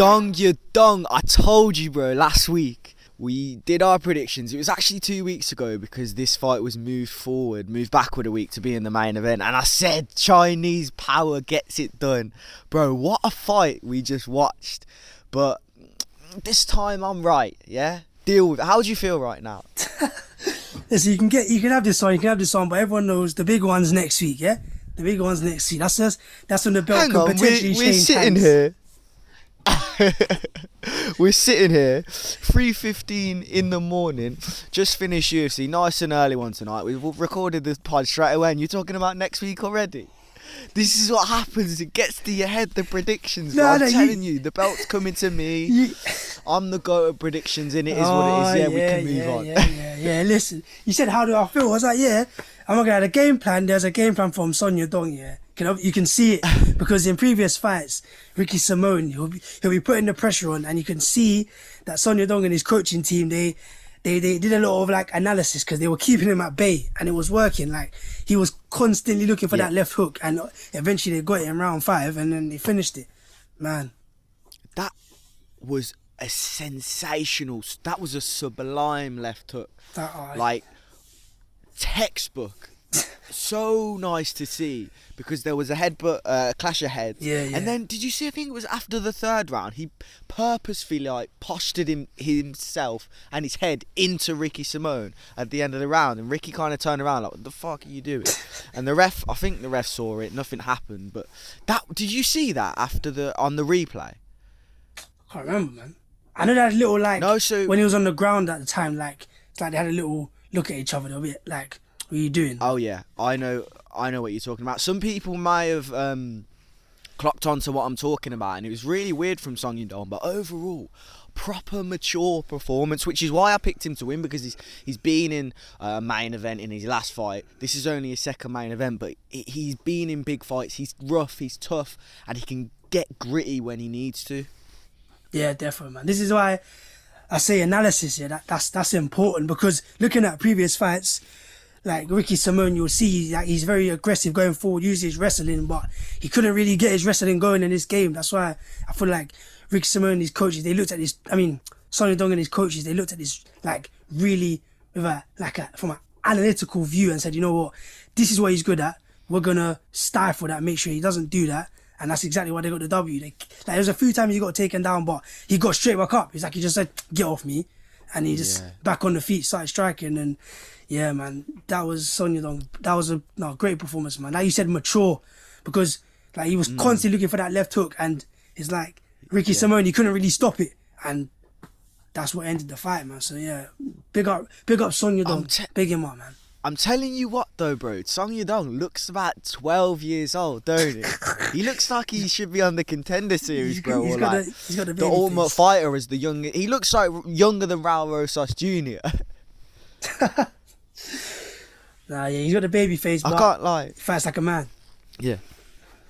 Song Yadong. I told you, bro, last week. We did our predictions. It was actually two weeks ago because this fight was moved forward, moved backward a week to be in the main event. And I said Chinese power gets it done. Bro, what a fight we just watched. But this time I'm right, yeah? Deal with it. How do you feel right now? Listen, you can get, you can have this one, you can have this one, but everyone knows the big one's next week, yeah? The big one's next week. That's just, that's when the belt Hang on, potentially we're, we're sitting hands. here. we're sitting here, three fifteen in the morning. Just finished UFC, nice and early one tonight. We have recorded this pod straight away, and you're talking about next week already. This is what happens. It gets to your head. The predictions. No. I'm no, you- telling you, the belt's coming to me. You- I'm the go of predictions, and it is Oh, what it is. Oh, yeah, we can move yeah, on. Yeah, yeah, yeah. Listen, you said, how do I feel? I was like, yeah, I'm not to have a game plan. There's a game plan from Song Yadong, yeah. Can, you can see it because in previous fights, Ricky Simone, he'll be, he'll be putting the pressure on, and you can see that Song Yadong and his coaching team, they, they, they did a lot of like analysis because they were keeping him at bay and it was working. Like he was constantly looking for Yeah. that left hook, and eventually they got it in round five, and then they finished it. Man, That was a sensational. That was a sublime left hook. that uh, like textbook. So nice to see because there was a headbutt, uh, a clash of heads. Yeah, yeah. And then did you see? I think it was after the third round. He purposefully like postured him himself and his head into Ricky Simone at the end of the round, and Ricky kind of turned around like, "What the fuck are you doing?" and the ref, I think the ref saw it. Nothing happened, but that did you see that after the on the replay? I can't remember, man. I know that little like No, so- when he was on the ground at the time, like it's like they had a little look at each other. They were a bit like, "What are you doing?" Oh yeah, I know, I know what you're talking about. Some people may have um, clocked on to what I'm talking about, and it was really weird from Song Yadong. But overall, proper mature performance, which is why I picked him to win because he's he's been in a main event in his last fight. This is only his second main event, but he- he's been in big fights. He's rough, he's tough, and he can get gritty when he needs to. Yeah, definitely, man. This is why I say analysis. Yeah, that, that's that's important because looking at previous fights, like Ricky Simone, you'll see that he's very aggressive going forward, uses his wrestling, but he couldn't really get his wrestling going in this game. That's why I feel like Ricky Simone and his coaches, they looked at this. I mean, Song Yadong and his coaches, they looked at this like really with a like a from an analytical view and said, you know what, this is what he's good at. We're gonna stifle that, make sure he doesn't do that. And that's exactly why they got the W. They, like, there was a few times he got taken down, but he got straight back up. He's like, he just said, get off me. And he just Yeah. back on the feet, started striking. And yeah, man, that was Song Yadong. That was a no, great performance, man. Like you said, mature. Because like he was Mm. constantly looking for that left hook. And it's like Ricky Simone, he couldn't really stop it. And that's what ended the fight, man. So yeah, big up, big up Song Yadong. Te- big him up, man. I'm telling you what though, bro. Song Yadong looks about 12 years old, don't he? he looks like he should be on the contender series, He's- bro. he's or got like the- he's got the ultimate fighter is the younger. He looks like younger than Raul Rosas Jr. Nah, yeah, he's got a baby face, I can't lie. he fights like a man. Yeah.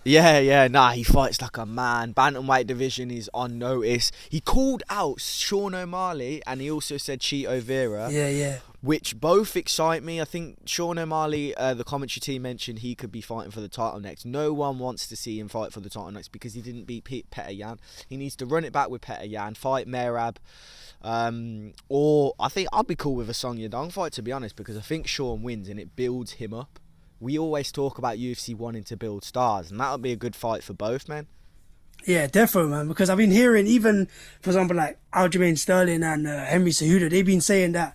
Yeah, yeah, nah, he fights like a man. Bantamweight division is on notice. He called out Sean O'Malley and he also said Chito Vera. Yeah, yeah. Which both excite me. I think Sean O'Malley, uh, the commentary team mentioned he could be fighting for the title next. No one wants to see him fight for the title next because he didn't beat Petr Yan. He needs to run it back with Petr Yan, fight Merab, um, or I think I'd be cool with a Song Yadong fight to be honest because I think Sean wins and it builds him up. We always talk about UFC wanting to build stars, and that would be a good fight for both men. Yeah, definitely, man. Because I've been hearing, even for example, like Aljamain Sterling and uh, Henry Cejudo, they've been saying that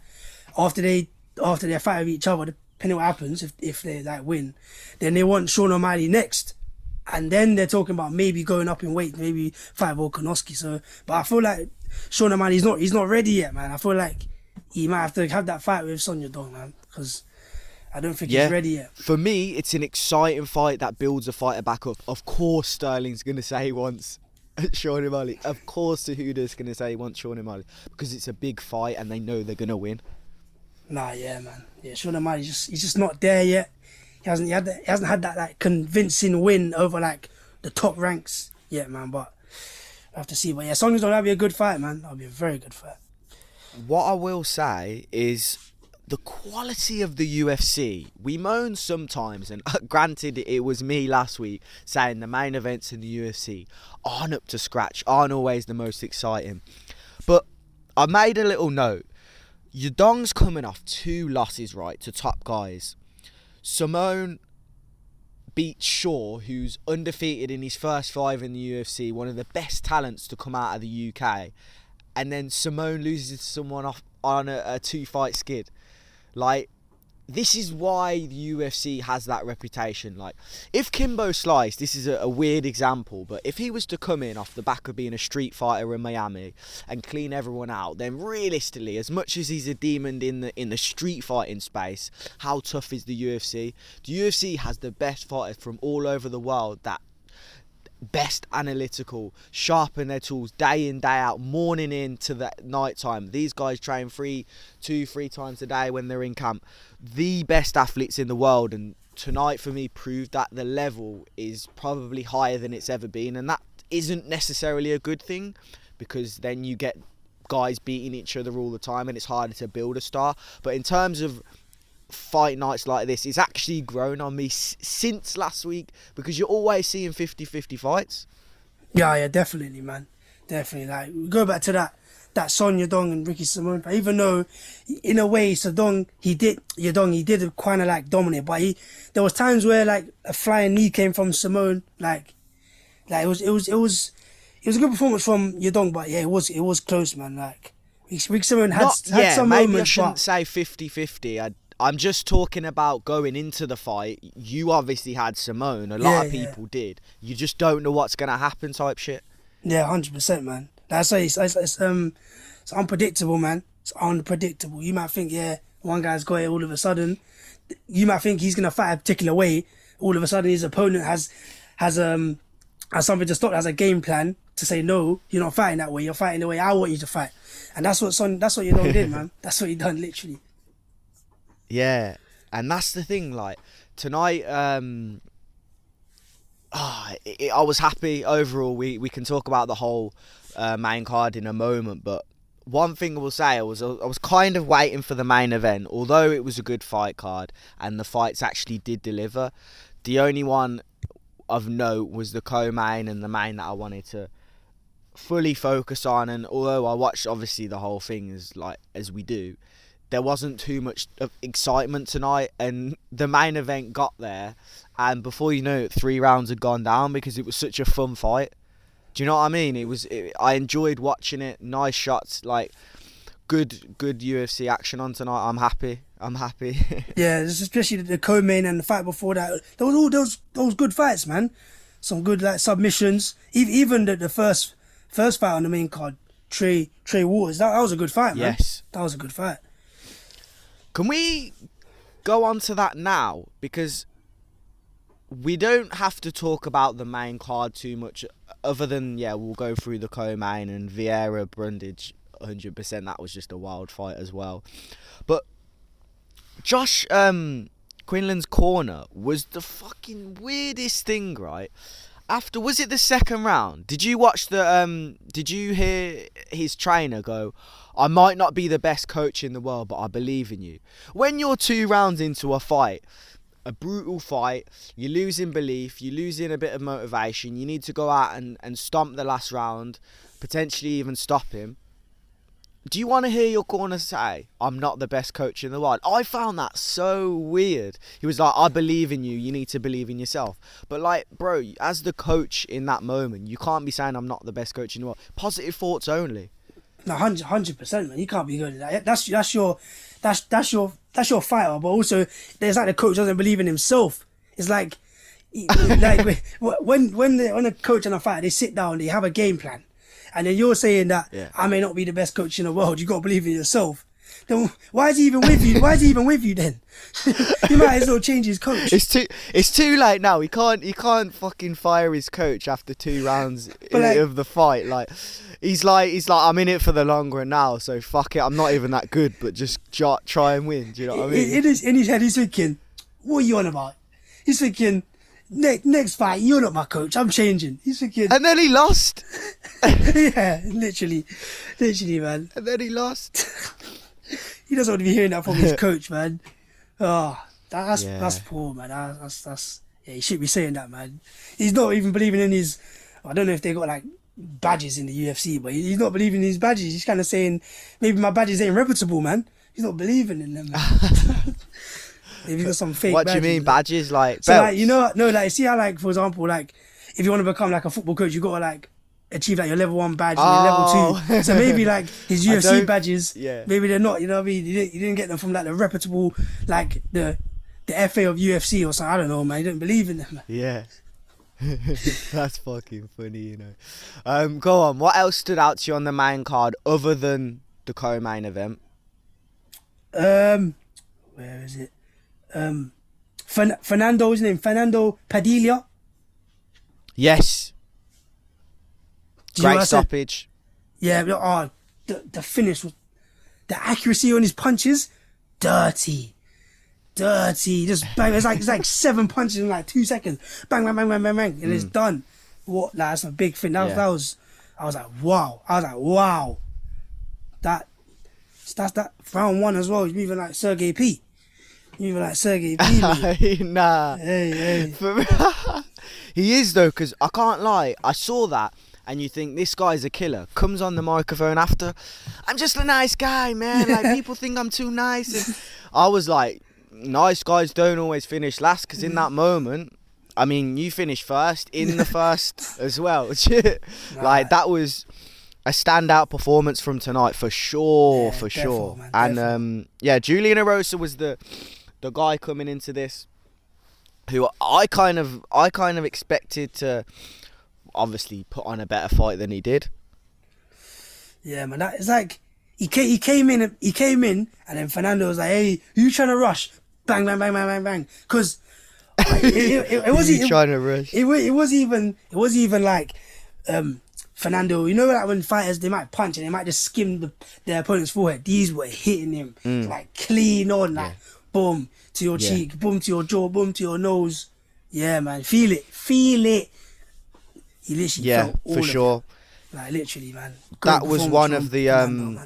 after they after they fight with each other, depending what happens, if if they like win, then they want Sean O'Malley next, and then they're talking about maybe going up in weight, maybe fight Volkanovski. So, but I feel like Sean O'Malley's not he's not ready yet, man. I feel like he might have to have that fight with Song Yadong, man, because I don't think Yeah. he's ready yet. For me, it's an exciting fight that builds a fighter back up. Of course, Sterling's going to say he wants Sean O'Malley. Of course, Cejudo's going to say he wants Sean O'Malley because it's a big fight and they know they're going to win. Nah, yeah, man. Yeah, Sean O'Malley just he's just not there yet. He hasn't he, had that, he hasn't had that like convincing win over like the top ranks yet, man. But I have to see. But yeah, Sonya's gonna be a good fight, man. That'll be a very good fight. What I will say is the quality of the UFC, we moan sometimes, and uh, granted, it was me last week saying the main events in the UFC aren't up to scratch, aren't always the most exciting. But I made a little note. Yadong's coming off two losses, right, to top guys. Simone beat Shaw, who's undefeated in his first five in the UFC, one of the best talents to come out of the UK. And then Simone loses to someone off on a, a two fight skid. Like, this is why the UFC has that reputation. Like, if Kimbo Slice, this is a, a, weird example, but if he was to come in off the back of being a street fighter in Miami and clean everyone out, then realistically, as much as he's a demon in the in the street fighting space, how tough is the UFC? The UFC has the best fighters from all over the world that best analytical, sharpen their tools day in, day out, morning in to the night time. These guys train three, two, three times a day when they're in camp. The best athletes in the world, and tonight for me proved that the level is probably higher than it's ever been, and that isn't necessarily a good thing because then you get guys beating each other all the time and it's harder to build a star. But in terms of fight nights like this it's actually grown on me s- since last week because you're always seeing 50-50 fights. Yeah, yeah, definitely, man, definitely. Like we go back to that that Song Yadong and Ricky Simone. But even though, in a way, Yadong he did Yadong he did kind of like dominate, but he there was times where like a flying knee came from Simone, like like it was it was it was it was a good performance from Yadong, but yeah, it was it was close, man. Like Ricky Simone had, Not, had yeah, some maybe moments, I shouldn't but say 50-50. I I'm just talking about going into the fight. You obviously had Simone. A lot Yeah, of yeah. people did. You just don't know what's gonna happen, type shit. Yeah, hundred percent, man. That's why it's, it's, it's um it's unpredictable, man. It's unpredictable. You might think, yeah, one guy's got it all of a sudden. You might think he's gonna fight a particular way. All of a sudden, his opponent has has um has something to stop. Has a game plan to say no. You're not fighting that way. You're fighting the way I want you to fight. And that's what son. That's what you done did, man. That's what you done, literally. Yeah, and that's the thing. Like tonight, um, ah, it, it- I was happy overall. We we can talk about the whole uh, main card in a moment, but one thing I will say, I was I was kind of waiting for the main event, although it was a good fight card and the fights actually did deliver. The only one of note was the co-main and the main that I wanted to fully focus on. And although I watched obviously the whole thing as like as we do, there wasn't too much excitement tonight. And the main event got there, and before you know it, three rounds had gone down because it was such a fun fight. Do you know what I mean? It was. It, I enjoyed watching it. Nice shots, like good, good UFC action on tonight. I'm happy. I'm happy. Yeah, especially the co-main and the fight before that. There was all those those good fights, man. Some good like submissions. Even the, the first first fight on the main card, Trey Trey Waters. That, that was a good fight, man. yes. That was a good fight. Can we go on to that now? Because we don't have to talk about the main card too much, other than, yeah, we'll go through the co main and Vieira Brundage 100%. That was just a wild fight as well. But Josh um, Quinlan's corner was the fucking weirdest thing, right? After was it the second round? Did you watch the um did you hear his trainer go, I might not be the best coach in the world, but I believe in you. When you're two rounds into a fight, a brutal fight, you're losing belief, you're losing a bit of motivation, you need to go out and, and stomp the last round, potentially even stop him. Do you want to hear your corner say, I'm not the best coach in the world? I found that so weird. He was like, I believe in you, you need to believe in yourself. But, like, bro, as the coach in that moment, you can't be saying I'm not the best coach in the world. Positive thoughts only. No, hundred percent, man. You can't be good at that. That's that's your that's that's your that's your fighter. But also, there's like the coach doesn't believe in himself. It's like like when when the, when a coach and a fighter they sit down, they have a game plan, and then you're saying that Yeah. I may not be the best coach in the world. You got to believe in yourself. Then why is he even with you? Why is he even with you then? you might as well change his coach. It's too it's too late now. He can't he can't fucking fire his coach after two rounds like- of the fight. Like he's like he's like I'm in it for the long run now, so fuck it. I'm not even that good, but just try and win. Do you know what I mean? in his, in his head, he's thinking, "What are you on about?" He's thinking, "Next next fight, you're not my coach. I'm changing." He's a kid. and then he lost. yeah, literally, literally, man. And then he lost. he doesn't want to be hearing that from his coach, man. Oh, that's Yeah. that's poor, man. That, that's that's yeah. He should be saying that, man. He's not even believing in his. I don't know if they got like badges in the UFC, but he's not believing in his badges. He's kind of saying maybe my badges ain't reputable, man. He's not believing in them. Maybe he's got some fake. what do you mean badges like So belts? like you know no like see how like for example like if you want to become like a football coach you gotta like achieve like your level one badge and your Oh. level two. So maybe like his UFC badges, yeah. maybe they're not. You know what I mean? You didn't, you didn't get them from like the reputable like the the FA of UFC or something. I don't know, man. You don't believe in them. Yeah. That's fucking funny, you know. Um, go on. What else stood out to you on the main card other than the co-main event? Um, where is it? Um, Fern- Fernando's name Fernando Padilla. Yes. Do you know what Great stoppage. Yeah, oh, the, the finish was the accuracy on his punches, dirty, dirty. Just bang. It's like it's like seven punches in like two seconds. Bang, bang, bang, bang, bang, bang, and it's done. What? Like, that's a big thing. That, was Mm. Yeah. that was. I was like, wow. I was like, wow. That. That's that round one as well. He's moving like Sergey P. Moving like Sergey nah. hey, hey. He is though, because I can't lie. I saw that, and you think this guy's a killer. Comes on the microphone after, I'm just a nice guy, man. Like people think I'm too nice. And I was like, nice guys don't always finish last, because in that moment. I mean, you finished first in the first as well. like that was a standout performance from tonight for sure, Yeah, for sure. man, and um, yeah, Julian Erosa was the the guy coming into this who I kind of I kind of expected to obviously put on a better fight than he did. Yeah, man. That, it's like he came, he came in, he came in, and then Fernando was like, "Hey, you trying to rush?" Bang, bang, bang, bang, bang, bang. Because it, it, it, it was He it, trying to rush. it, it was even it was even like um Fernando. You know, like when fighters they might punch and they might just skim the, their opponent's forehead. These were hitting him like clean on, like boom to your. Yeah. cheek, boom to your jaw, boom to your nose. Yeah, man, feel it, feel it. He literally yeah, for of it. sure. Like literally, man. That was one of the, um.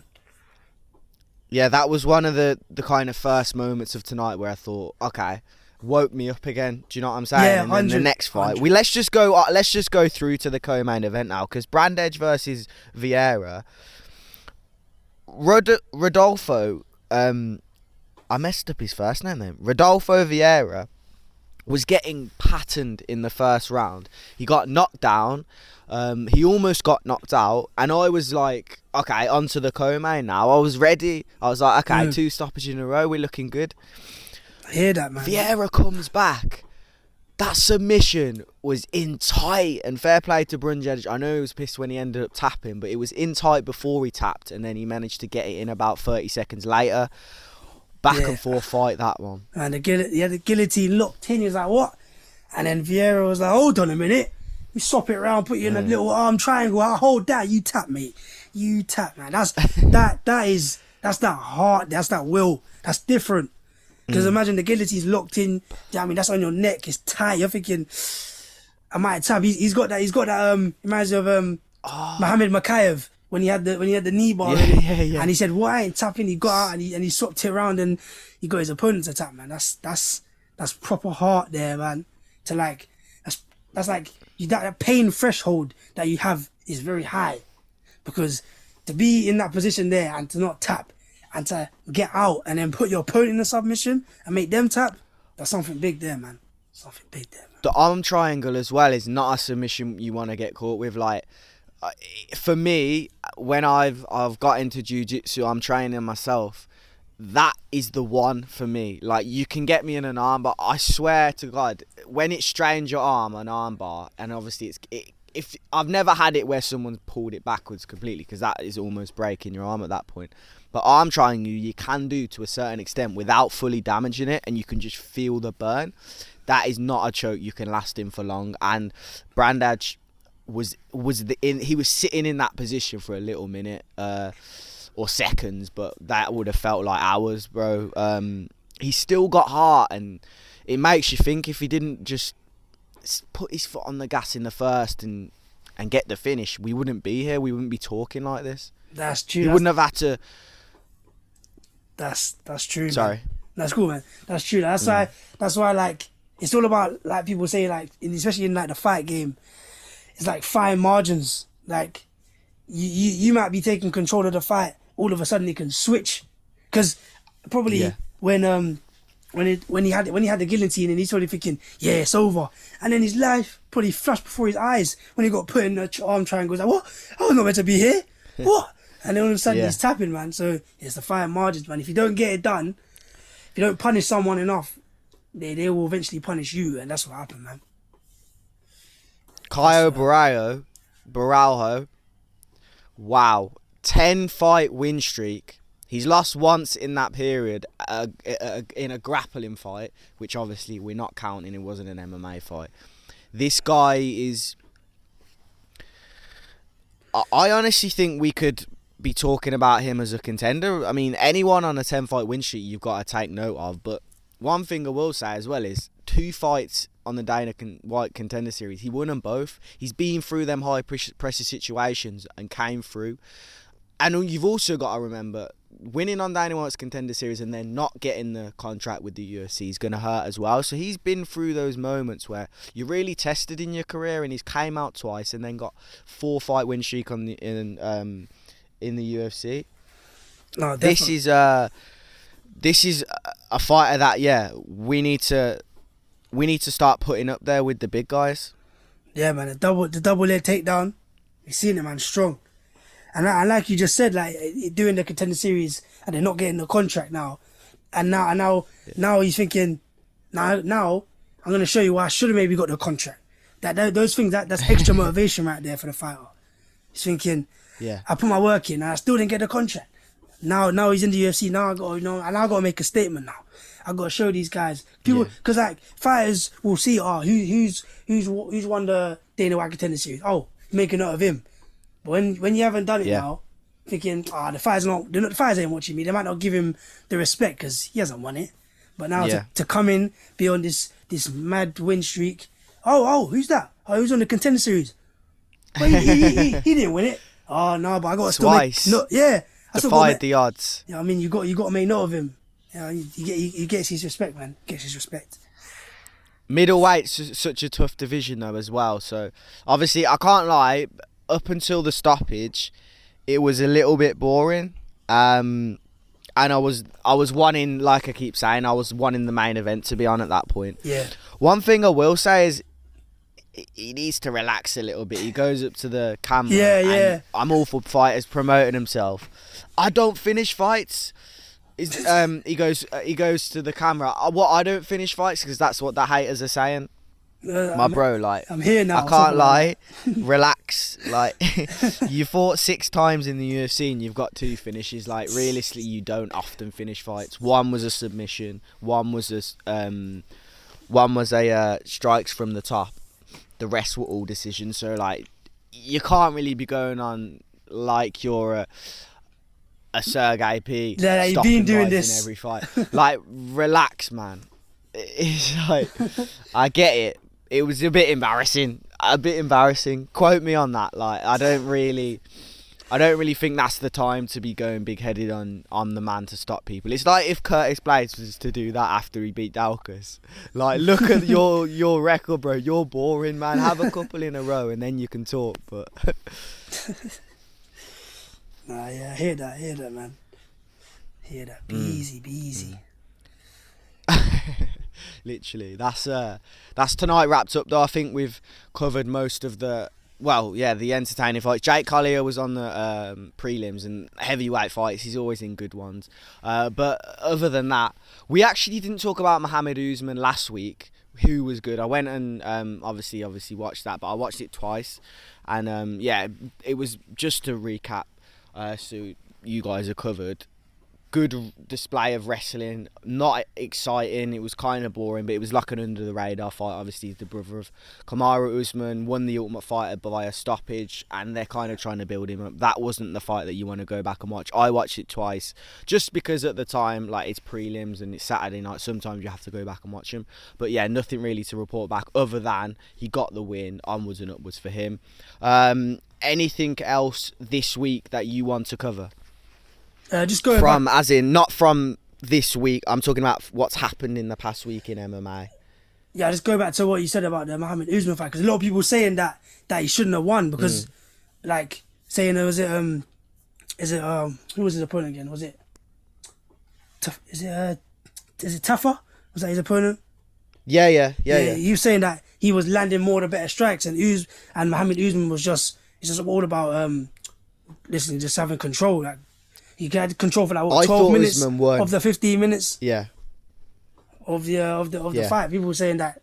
Yeah, that was one of the the kind of first moments of tonight where I thought, okay, woke me up again. Do you know what I'm saying? Yeah, and then the next fight, 100. we let's just go. Uh, let's just go through to the co-main event now because Brundage versus Vieira. Rod- Rodolfo, um, I messed up his first name then. Rodolfo Vieira was getting patterned in the first round. He got knocked down. Um, he almost got knocked out, and I was like, "Okay, onto the co-main now." I was ready. I was like, "Okay, Mm. two stoppages in a row. We're looking good." I hear that, man. Vieira comes back. That submission was in tight, and fair play to Brundage. I know he was pissed when he ended up tapping, but it was in tight before he tapped, and then he managed to get it in about 30 seconds later. Back Yeah. and forth fight that one. And the, guil- he had the guillotine locked in. He was like, what? And then Vieira was like, hold on a minute. We swap it around, put you in a little arm triangle. I hold that. You tap, me. You tap, man. That's that. That is that's that heart. That's that will. That's different. Because imagine the guillotine's locked in. do you know what I mean, that's on your neck. It's tight. You're thinking, I might tap. He's, he's got that. He's got that. Um, reminds me of um, Mohammed Makayev when he had the when he had the knee bar. Yeah, in yeah, yeah. And he said, "Why ain't tapping?" He got out and he and he swapped it around and he got his opponent to tap. Man, that's that's that's proper heart there, man. To like that's that's like you, that, that pain threshold that you have is very high because to be in that position there and to not tap and to get out and then put your opponent in a submission and make them tap, that's something big there, man. Something big there, man. the arm triangle as well is not a submission you want to get caught with. Like for me, when I've I've got into jujitsu, I'm training myself. That is the one for me. Like you can get me in an arm, but I swear to God, when it strains your arm, an arm bar, and obviously it's it, if I've never had it where someone's pulled it backwards completely because that is almost breaking your arm at that point. But arm trying you you can do to a certain extent without fully damaging it, and you can just feel the burn that is not a choke you can last in for long. And Brundage was was the in he was sitting in that position for a little minute uh, or seconds, but that would have felt like hours, bro. Um, he's still got heart, and it makes you think if he didn't just put his foot on the gas in the first and and get the finish, we wouldn't be here. We wouldn't be talking like this. That's true. He That's- wouldn't have had to. That's that's true. Sorry. man. that's cool, man. That's true. That's Mm. why. That's why. Like, it's all about like people say, like, in, especially in like the fight game, it's like fine margins. Like, you, you you might be taking control of the fight, all of a sudden it can switch, because probably Yeah. when um when it when he had when he had the guillotine and he's probably thinking, yeah, it's over, and then his life probably flashed before his eyes when he got put in the arm triangle. He's like, what? I was not meant to be here. what? And then all of a sudden Yeah. he's tapping, man. So it's the fine margins, man. If you don't get it done, if you don't punish someone enough, they they will eventually punish you, and that's what happened, man. Caio Barao, Borralho, wow, ten fight win streak. He's lost once in that period uh, uh, in a grappling fight, which obviously we're not counting. It wasn't an MMA fight. This guy is. I- I honestly think we could be talking about him as a contender. I mean, anyone on a ten fight win streak you've got to take note of. But one thing I will say as well is two fights on the Dana Con- White Contender Series. He won them both. He's been through them high pressure situations and came through. And you've also got to remember winning on Dana White's Contender Series and then not getting the contract with the UFC is going to hurt as well. So he's been through those moments where you're really tested in your career, and he's came out twice and then got four fight win streak on the in um in the UFC No, this is uh this is a- a fighter that yeah we need to we need to start putting up there with the big guys Yeah, man, the double the double leg takedown. You seen it, man, strong. And, I- and like you just said, like eh, doing the contender series, and they're not getting the contract now, and now and now now he's thinking, now now I'm gonna show you why I should have maybe got the contract. That, that those things that that's extra motivation right there for the fighter. He's thinking, yeah I put my work in and I still didn't get the contract. Now, now he's in the UFC. Now I got, you know, and I got to make a statement. Now I got to show these guys people Yeah. because like fighters will see, oh, who, who's who's who's won the Dana White Contender Series. Oh, make a note of him. But when when you haven't done it Yeah. now, thinking, ah, the fighters not, they're not, the fighters ain't watching me. They might not give him the respect because he hasn't won it. But now Yeah. to, to come in, be on this this mad win streak. Oh, oh, who's that? Oh, who's on the Contender Series? Well, he, he, he, he didn't win it. Oh no, but I got to still make Twice. no, yeah. I defied the odds yeah, I mean, you got you got to make note of him. Yeah, you, you get he, he gets his respect, man. Gets his respect. middleweight's such a tough division though as well so obviously i can't lie up until the stoppage it was a little bit boring um and i was i was wanting like i keep saying i was wanting the main event to be on at that point Yeah, One thing I will say is he- he needs to relax a little bit. He goes up to the camera. Yeah, and yeah. I'm all for fighters promoting himself. I don't finish fights. Is um he goes uh, he goes to the camera. Uh, what I don't finish fights because that's what the haters are saying. Uh, My I'm, bro, like I'm here now. I can't something lie. like Relax. Like you fought six times in the UFC and you've got two finishes. Like realistically, you don't often finish fights. One was a submission. One was a s- um, one was a uh, strikes from the top. The rest were all decisions. So like, you can't really be going on like you're a a Sergey P. Yeah, you've been doing this. in every fight. like, relax, man. It's like I get it. It was a bit embarrassing. A bit embarrassing. Quote me on that. Like I don't really I don't really think that's the time to be going big headed on, on the man to stop people. It's like if Curtis Blaydes was to do that after he beat Daukaus. Like look at your your record, bro. You're boring, man. Have a couple in a row and then you can talk. But Nah, yeah, I hear that. I hear that, man. Hear that. Be easy. Be easy. literally, that's uh that's tonight wrapped up. Though I think we've covered most of the well, yeah, the entertaining fights. Jake Collier was on the um, prelims and heavyweight fights. He's always in good ones. Uh, but other than that, we actually didn't talk about Mohammed Usman last week, who was good. I went and um, obviously, obviously watched that, but I watched it twice, and um, yeah, it was just to recap. Uh, so you guys are covered good display of wrestling. Not exciting. It was kind of boring, but it was like an under the radar fight. Obviously, the brother of Kamaru Usman won the Ultimate Fighter by a stoppage, and they're kind of trying to build him up. That wasn't the fight that you want to go back and watch. I watched it twice just because at the time, like it's prelims and it's Saturday night. Sometimes you have to go back and watch them. But yeah, nothing really to report back other than he got the win. Onwards and upwards for him. Um, anything else this week that you want to cover? Uh, just going from back, as in not from this week. I'm talking about what's happened in the past week in MMA. yeah, just go back to what you said about the Muhammad Usman fight because a lot of people saying that that he shouldn't have won because, Mm. like, saying was it um, is it um, who was his opponent again? Was it? Tough, is it uh, is it tougher? Was that his opponent? Yeah, yeah, yeah, yeah. He was saying that he was landing more the better strikes, and Uz and Muhammad Usman was just it's just all about um, listen, just having control. Like he had control for like what, I twelve minutes of the fifteen minutes yeah. of the uh, of the of the Yeah. fight. People were saying that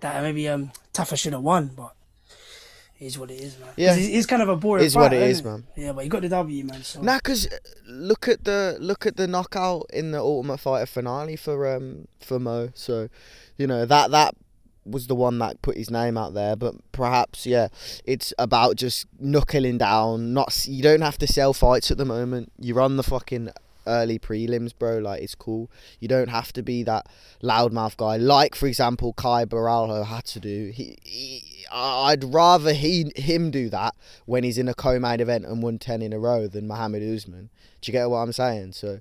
that maybe um Tafa should have won, but it is what it is, man. Yeah. it's, it's kind of a boring. Is what it is, man. Yeah, but he got the W, man. So Nah, cause uh, look at the look at the knockout in the Ultimate Fighter finale for um for Mo. So, you know that that was the one that put his name out there. But perhaps yeah, it's about just knuckling down. Not you don't have to sell fights at the moment. You're on the fucking early prelims, bro. Like it's cool. You don't have to be that loudmouth guy. Like for example, Caio Borralho had to do. He, he I'd rather he him do that when he's in a co-main event and won ten in a row than Mohammed Usman. Do you get what I'm saying? So,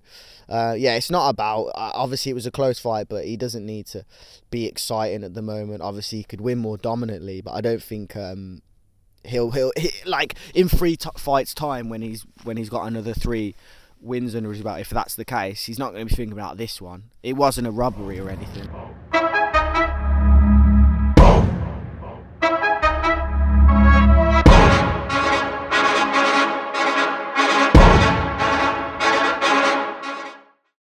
uh, yeah, it's not about. Uh, obviously, it was a close fight, but he doesn't need to be exciting at the moment. Obviously, he could win more dominantly, but I don't think um, he'll he'll he, like in three t- fights time when he's when he's got another three wins under his belt. If that's the case, he's not going to be thinking about this one. It wasn't a robbery or anything.